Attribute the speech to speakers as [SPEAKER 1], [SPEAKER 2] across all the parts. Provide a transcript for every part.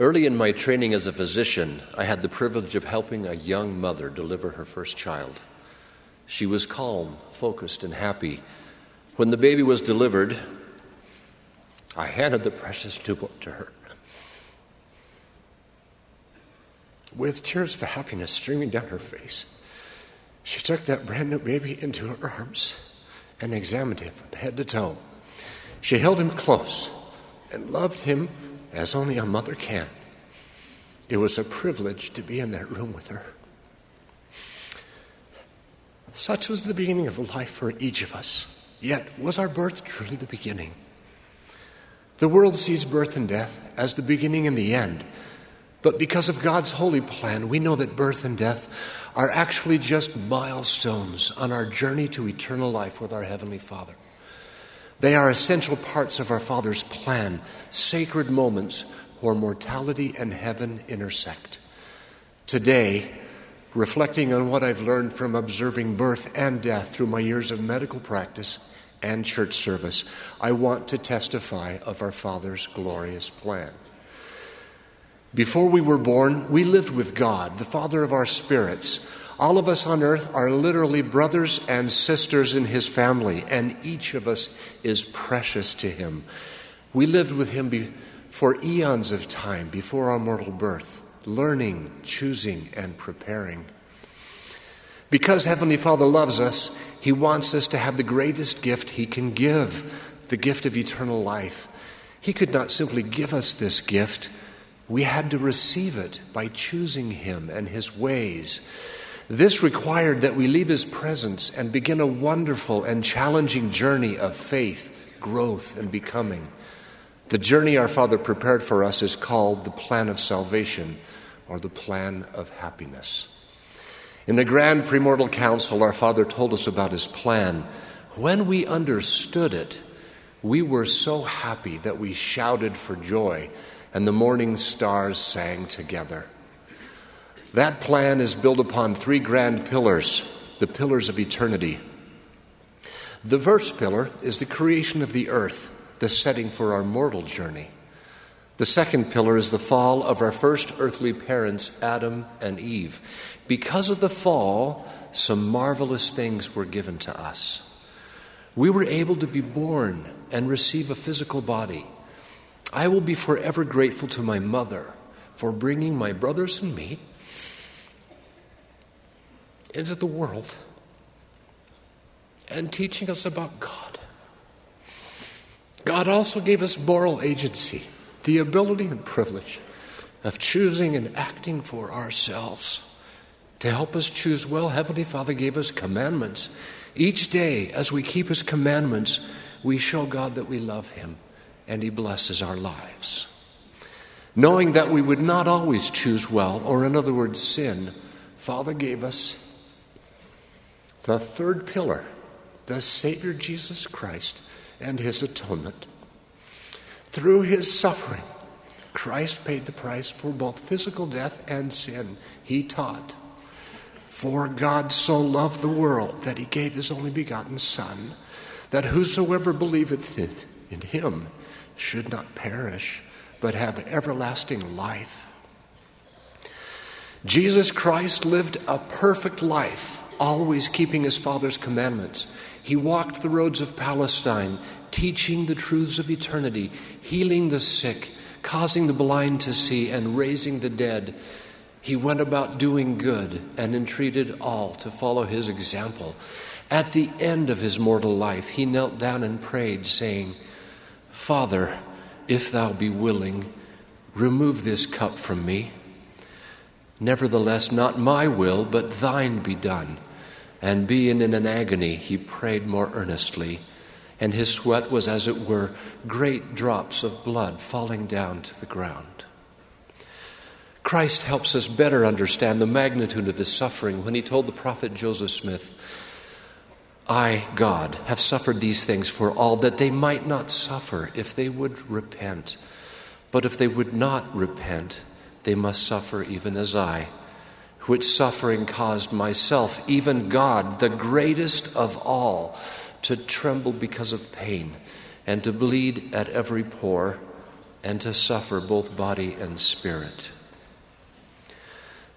[SPEAKER 1] Early in my training as a physician, I had the privilege of helping a young mother deliver her first child. She was calm, focused, and happy. When the baby was delivered, I handed the precious newborn to her. With tears of happiness streaming down her face, she took that brand new baby into her arms and examined him from head to toe. She held him close and loved him as only a mother can. It was a privilege to be in that room with her. Such was the beginning of life for each of us. Yet, was our birth truly the beginning? The world sees birth and death as the beginning and the end. But because of God's holy plan, we know that birth and death are actually just milestones on our journey to eternal life with our Heavenly Father. They are essential parts of our Father's plan, sacred moments where mortality and heaven intersect. Today, reflecting on what I've learned from observing birth and death through my years of medical practice and church service, I want to testify of our Father's glorious plan. Before we were born, we lived with God, the Father of our spirits. All of us on earth are literally brothers and sisters in His family, and each of us is precious to Him. We lived with Him be- for eons of time before our mortal birth, learning, choosing, and preparing. Because Heavenly Father loves us, He wants us to have the greatest gift He can give the gift of eternal life. He could not simply give us this gift we had to receive it by choosing Him and His ways. This required that we leave His presence and begin a wonderful and challenging journey of faith, growth, and becoming. The journey our Father prepared for us is called the plan of salvation or the plan of happiness. In the Grand Premortal Council, our Father told us about His plan. When we understood it, we were so happy that we shouted for joy and the morning stars sang together. That plan is built upon three grand pillars, the pillars of eternity. The first pillar is the creation of the earth, the setting for our mortal journey. The second pillar is the fall of our first earthly parents, Adam and Eve. Because of the fall, some marvelous things were given to us. We were able to be born and receive a physical body. I will be forever grateful to my mother for bringing my brothers and me into the world and teaching us about God. God also gave us moral agency, the ability and privilege of choosing and acting for ourselves. To help us choose well, Heavenly Father gave us commandments. Each day, as we keep His commandments, we show God that we love Him and He blesses our lives. Knowing that we would not always choose well, or in other words, sin, Father gave us the third pillar, the Savior Jesus Christ and His atonement. Through His suffering, Christ paid the price for both physical death and sin. He taught, For God so loved the world that He gave His only begotten Son, that whosoever believeth in Him should not perish, but have everlasting life. Jesus Christ lived a perfect life, always keeping his Father's commandments. He walked the roads of Palestine, teaching the truths of eternity, healing the sick, causing the blind to see, and raising the dead. He went about doing good and entreated all to follow his example. At the end of his mortal life, he knelt down and prayed, saying, Father, if thou be willing, remove this cup from me. Nevertheless, not my will, but thine be done. And being in an agony, he prayed more earnestly, and his sweat was, as it were, great drops of blood falling down to the ground. Christ helps us better understand the magnitude of his suffering when he told the prophet Joseph Smith, I, God, have suffered these things for all that they might not suffer if they would repent. But if they would not repent, they must suffer even as I, which suffering caused myself, even God, the greatest of all, to tremble because of pain and to bleed at every pore. and to suffer both body and spirit.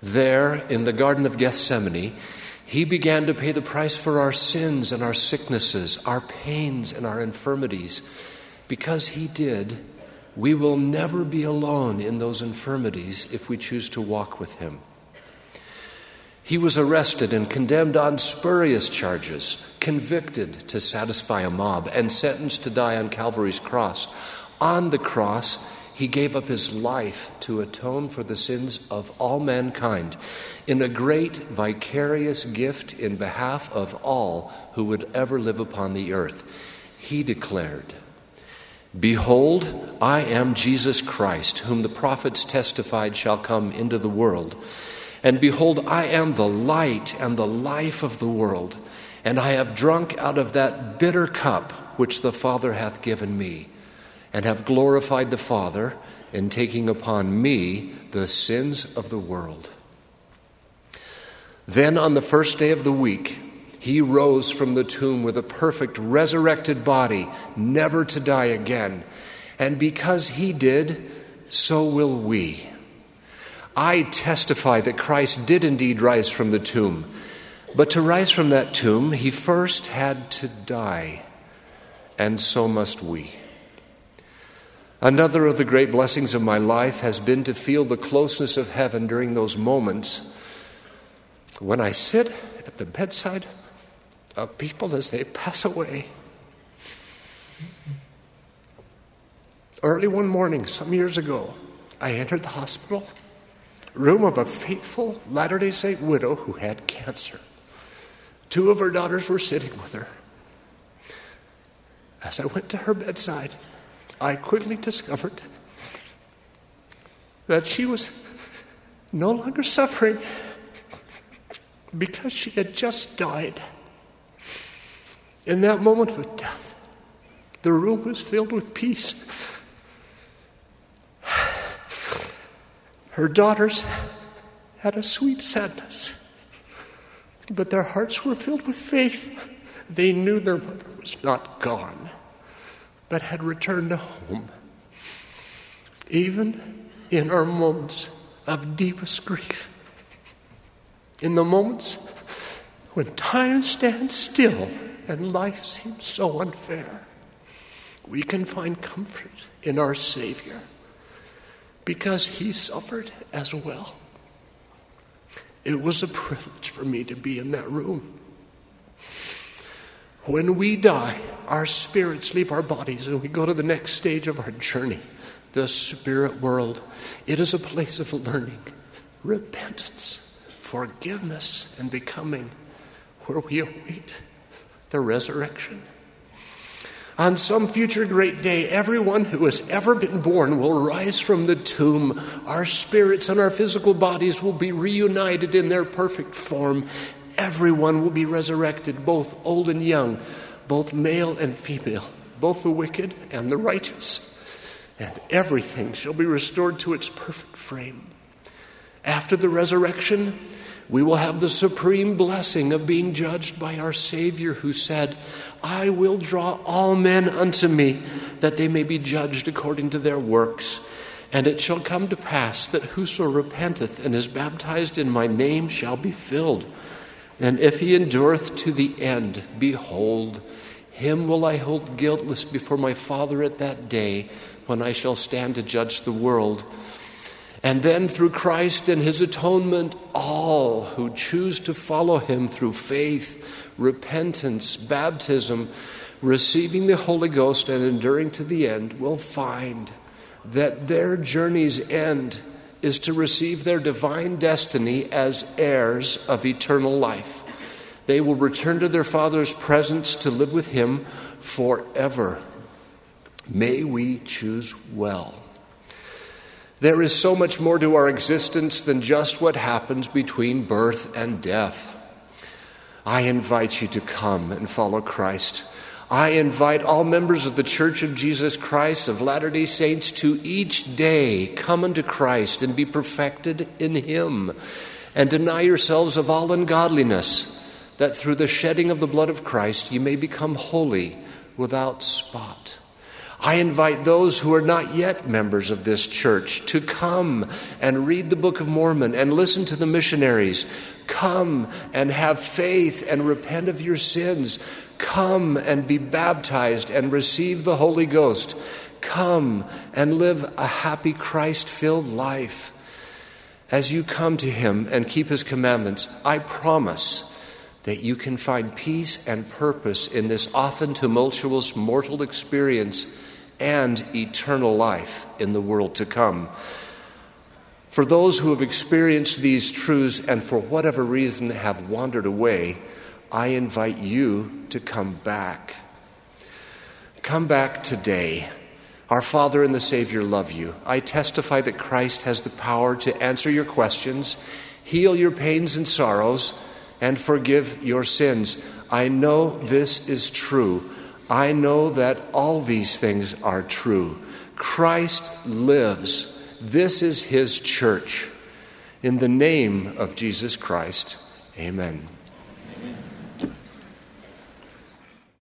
[SPEAKER 1] There, in the Garden of Gethsemane, he began to pay the price for our sins and our sicknesses, our pains and our infirmities. Because he did, we will never be alone in those infirmities if we choose to walk with him. He was arrested and condemned on spurious charges, convicted to satisfy a mob, and sentenced to die on Calvary's cross. On the cross, he gave up his life to atone for the sins of all mankind in a great vicarious gift in behalf of all who would ever live upon the earth. He declared, Behold, I am Jesus Christ, whom the prophets testified shall come into the world. And behold, I am the light and the life of the world, and I have drunk out of that bitter cup which the Father hath given me and have glorified the Father in taking upon me the sins of the world. Then on the first day of the week, he rose from the tomb with a perfect resurrected body, never to die again. And because he did, so will we. I testify that Christ did indeed rise from the tomb. But to rise from that tomb, he first had to die, and so must we. Another of the great blessings of my life has been to feel the closeness of heaven during those moments when I sit at the bedside of people as they pass away. Early one morning, some years ago, I entered the hospital room of a faithful Latter day Saint widow who had cancer. Two of her daughters were sitting with her. As I went to her bedside, I quickly discovered that she was no longer suffering because she had just died. In that moment of death, the room was filled with peace. Her daughters had a sweet sadness, but their hearts were filled with faith. They knew their mother was not gone but had returned home. Even in our moments of deepest grief, in the moments when time stands still and life seems so unfair, we can find comfort in our Savior because He suffered as well. It was a privilege for me to be in that room. When we die, our spirits leave our bodies and we go to the next stage of our journey, the spirit world. It is a place of learning, repentance, forgiveness, and becoming, where we await the resurrection. On some future great day, everyone who has ever been born will rise from the tomb. Our spirits and our physical bodies will be reunited in their perfect form, everyone will be resurrected, both old and young, both male and female, both the wicked and the righteous. And everything shall be restored to its perfect frame. After the resurrection, we will have the supreme blessing of being judged by our Savior, who said, I will draw all men unto me, that they may be judged according to their works. And it shall come to pass that whoso repenteth and is baptized in my name shall be filled. And if he endureth to the end, behold, him will I hold guiltless before my Father at that day when I shall stand to judge the world. And then through Christ and his atonement, all who choose to follow him through faith, repentance, baptism, receiving the Holy Ghost, and enduring to the end will find that their journey's end is to receive their divine destiny as heirs of eternal life. They will return to their Father's presence to live with Him forever. May we choose well. There is so much more to our existence than just what happens between birth and death. I invite you to come and follow Christ. I invite all members of the Church of Jesus Christ of Latter day Saints to each day come unto Christ and be perfected in Him, and deny yourselves of all ungodliness, that through the shedding of the blood of Christ you may become holy without spot. I invite those who are not yet members of this church to come and read the Book of Mormon and listen to the missionaries. Come and have faith and repent of your sins. Come and be baptized and receive the Holy Ghost. Come and live a happy Christ filled life. As you come to Him and keep His commandments, I promise that you can find peace and purpose in this often tumultuous mortal experience and eternal life in the world to come. For those who have experienced these truths and for whatever reason have wandered away, I invite you to come back. Come back today. Our Father and the Savior love you. I testify that Christ has the power to answer your questions, heal your pains and sorrows, and forgive your sins. I know this is true. I know that all these things are true. Christ lives. This is his church. In the name of Jesus Christ, amen.